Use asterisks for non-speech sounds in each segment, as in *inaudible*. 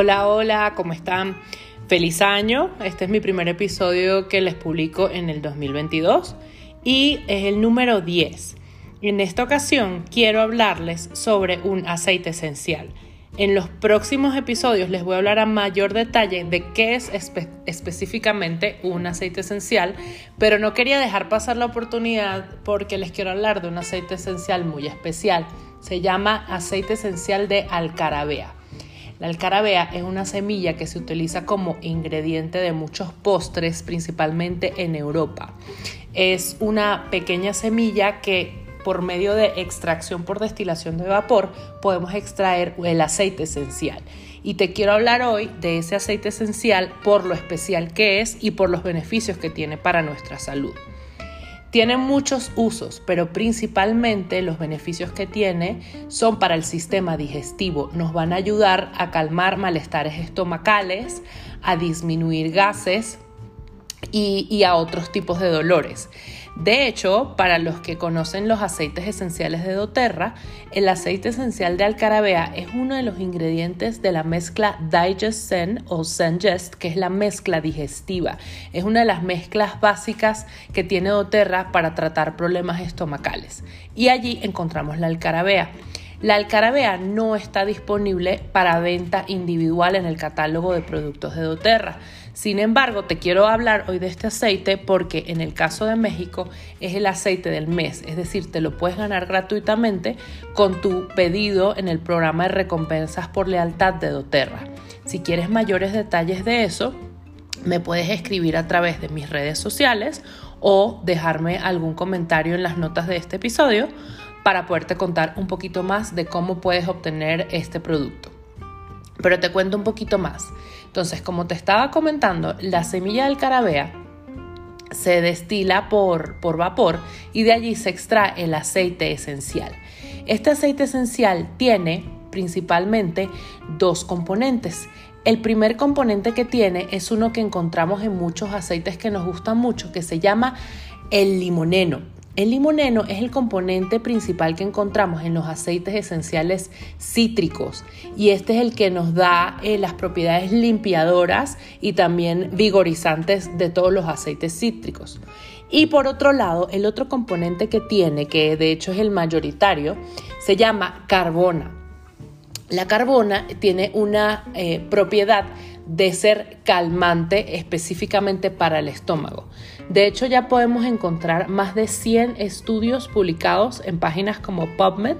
Hola, hola, ¿cómo están? Feliz año. Este es mi primer episodio que les publico en el 2022 y es el número 10. En esta ocasión quiero hablarles sobre un aceite esencial. En los próximos episodios les voy a hablar a mayor detalle de qué es específicamente un aceite esencial, pero no quería dejar pasar la oportunidad porque les quiero hablar de un aceite esencial muy especial. Se llama aceite esencial de alcarabea. La alcarabea es una semilla que se utiliza como ingrediente de muchos postres, principalmente en Europa. Es una pequeña semilla que por medio de extracción por destilación de vapor podemos extraer el aceite esencial. Y te quiero hablar hoy de ese aceite esencial por lo especial que es y por los beneficios que tiene para nuestra salud. Tiene muchos usos, pero principalmente los beneficios que tiene son para el sistema digestivo. Nos van a ayudar a calmar malestares estomacales, a disminuir gases y, a otros tipos de dolores. De hecho, para los que conocen los aceites esenciales de doTERRA, el aceite esencial de alcarabea es uno de los ingredientes de la mezcla Digest Zen o Zengest, que es la mezcla digestiva. Es una de las mezclas básicas que tiene doTERRA para tratar problemas estomacales. Y allí encontramos la alcarabea. La alcarabea no está disponible para venta individual en el catálogo de productos de doTERRA. Sin embargo, te quiero hablar hoy de este aceite porque en el caso de México es el aceite del mes, es decir, te lo puedes ganar gratuitamente con tu pedido en el programa de recompensas por lealtad de doTERRA. Si quieres mayores detalles de eso, me puedes escribir a través de mis redes sociales o dejarme algún comentario en las notas de este episodio para poderte contar un poquito más de cómo puedes obtener este producto. Pero te cuento un poquito más. Entonces, como te estaba comentando, la semilla del carabea se destila por, por vapor y de allí se extrae el aceite esencial. Este aceite esencial tiene principalmente dos componentes. El primer componente que tiene es uno que encontramos en muchos aceites que nos gustan mucho, que se llama el limoneno. El limoneno es el componente principal que encontramos en los aceites esenciales cítricos y este es el que nos da eh, las propiedades limpiadoras y también vigorizantes de todos los aceites cítricos. Y por otro lado, el otro componente que tiene, que de hecho es el mayoritario, se llama carbona. La carbona tiene una eh, propiedad de ser calmante específicamente para el estómago. De hecho, ya podemos encontrar más de 100 estudios publicados en páginas como PubMed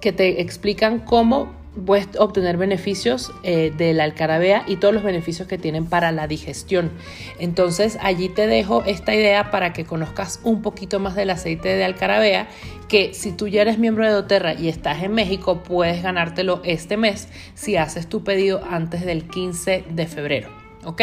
que te explican cómo puedes obtener beneficios eh, de la alcarabea y todos los beneficios que tienen para la digestión. Entonces allí te dejo esta idea para que conozcas un poquito más del aceite de alcarabea, que si tú ya eres miembro de doTERRA y estás en México, puedes ganártelo este mes si haces tu pedido antes del 15 de febrero. ¿Ok?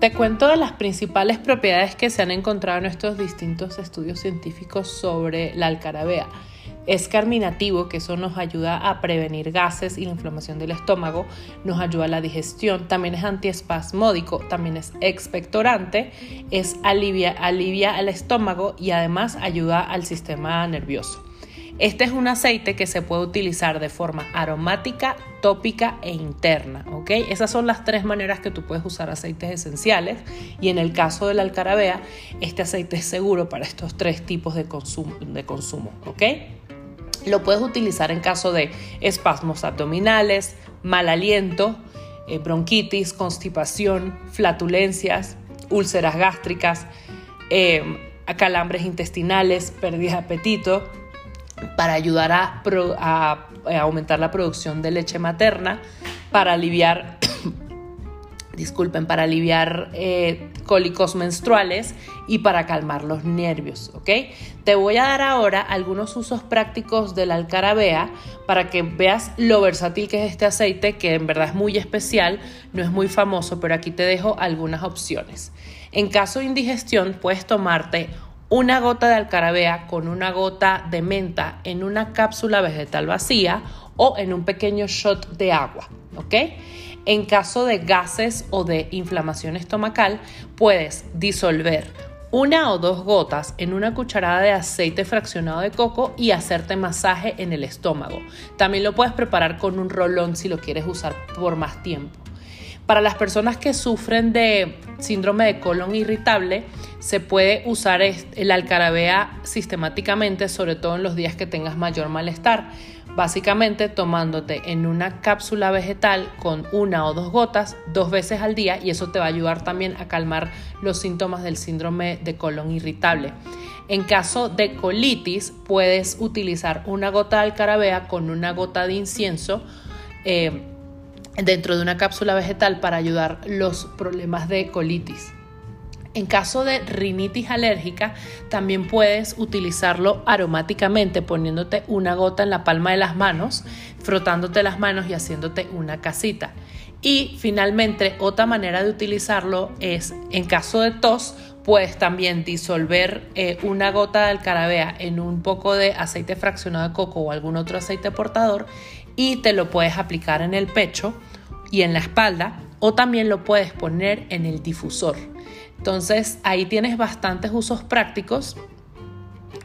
Te cuento de las principales propiedades que se han encontrado en estos distintos estudios científicos sobre la alcarabea. Es carminativo, que eso nos ayuda a prevenir gases y la inflamación del estómago, nos ayuda a la digestión, también es antiespasmódico, también es expectorante, es alivia, alivia al estómago y además ayuda al sistema nervioso. Este es un aceite que se puede utilizar de forma aromática, tópica e interna, ¿ok? Esas son las tres maneras que tú puedes usar aceites esenciales y en el caso de la alcarabea, este aceite es seguro para estos tres tipos de consumo, ¿ok? Lo puedes utilizar en caso de espasmos abdominales, mal aliento, eh, bronquitis, constipación, flatulencias, úlceras gástricas, eh, calambres intestinales, pérdida de apetito, para ayudar a, aumentar la producción de leche materna, para aliviar, *coughs* disculpen, para aliviar eh, cólicos menstruales y para calmar los nervios, ¿ok? Te voy a dar ahora algunos usos prácticos de la alcarabea para que veas lo versátil que es este aceite, que en verdad es muy especial, no es muy famoso, pero aquí te dejo algunas opciones. En caso de indigestión, puedes tomarte una gota de alcarabea con una gota de menta en una cápsula vegetal vacía o en un pequeño shot de agua, ¿ok? En caso de gases o de inflamación estomacal, puedes disolver una o dos gotas en una cucharada de aceite fraccionado de coco y hacerte masaje en el estómago. También lo puedes preparar con un rolón si lo quieres usar por más tiempo. Para las personas que sufren de síndrome de colon irritable, se puede usar el alcarabea sistemáticamente, sobre todo en los días que tengas mayor malestar. Básicamente tomándote en una cápsula vegetal con una o dos gotas dos veces al día y eso te va a ayudar también a calmar los síntomas del síndrome de colon irritable. En caso de colitis, puedes utilizar una gota de alcarabea con una gota de incienso. Eh, dentro de una cápsula vegetal para ayudar los problemas de colitis. En caso de rinitis alérgica, también puedes utilizarlo aromáticamente poniéndote una gota en la palma de las manos, frotándote las manos y haciéndote una casita. Y finalmente, otra manera de utilizarlo es, en caso de tos, puedes también disolver eh, una gota de alcarabea en un poco de aceite fraccionado de coco o algún otro aceite portador y te lo puedes aplicar en el pecho y en la espalda o también lo puedes poner en el difusor. Entonces ahí tienes bastantes usos prácticos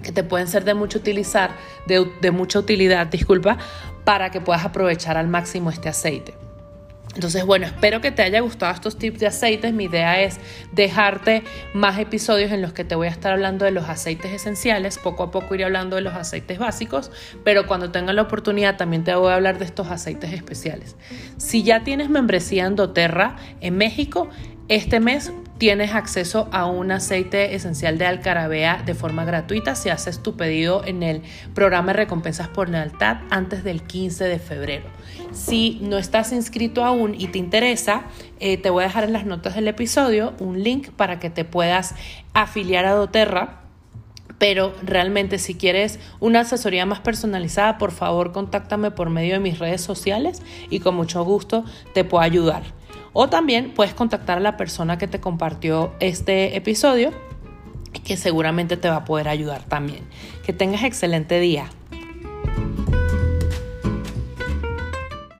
que te pueden ser de mucho utilizar, de, de mucha utilidad, disculpa, para que puedas aprovechar al máximo este aceite. Entonces, bueno, espero que te haya gustado estos tips de aceites. Mi idea es dejarte más episodios en los que te voy a estar hablando de los aceites esenciales. Poco a poco iré hablando de los aceites básicos, pero cuando tenga la oportunidad también te voy a hablar de estos aceites especiales. Si ya tienes membresía en doTERRA en México, este mes tienes acceso a un aceite esencial de alcarabea de forma gratuita si haces tu pedido en el programa de recompensas por lealtad antes del 15 de febrero. Si no estás inscrito aún y te interesa, eh, te voy a dejar en las notas del episodio un link para que te puedas afiliar a doTERRA pero realmente si quieres una asesoría más personalizada, por favor contáctame por medio de mis redes sociales y con mucho gusto te puedo ayudar. O también puedes contactar a la persona que te compartió este episodio, que seguramente te va a poder ayudar también. Que tengas excelente día.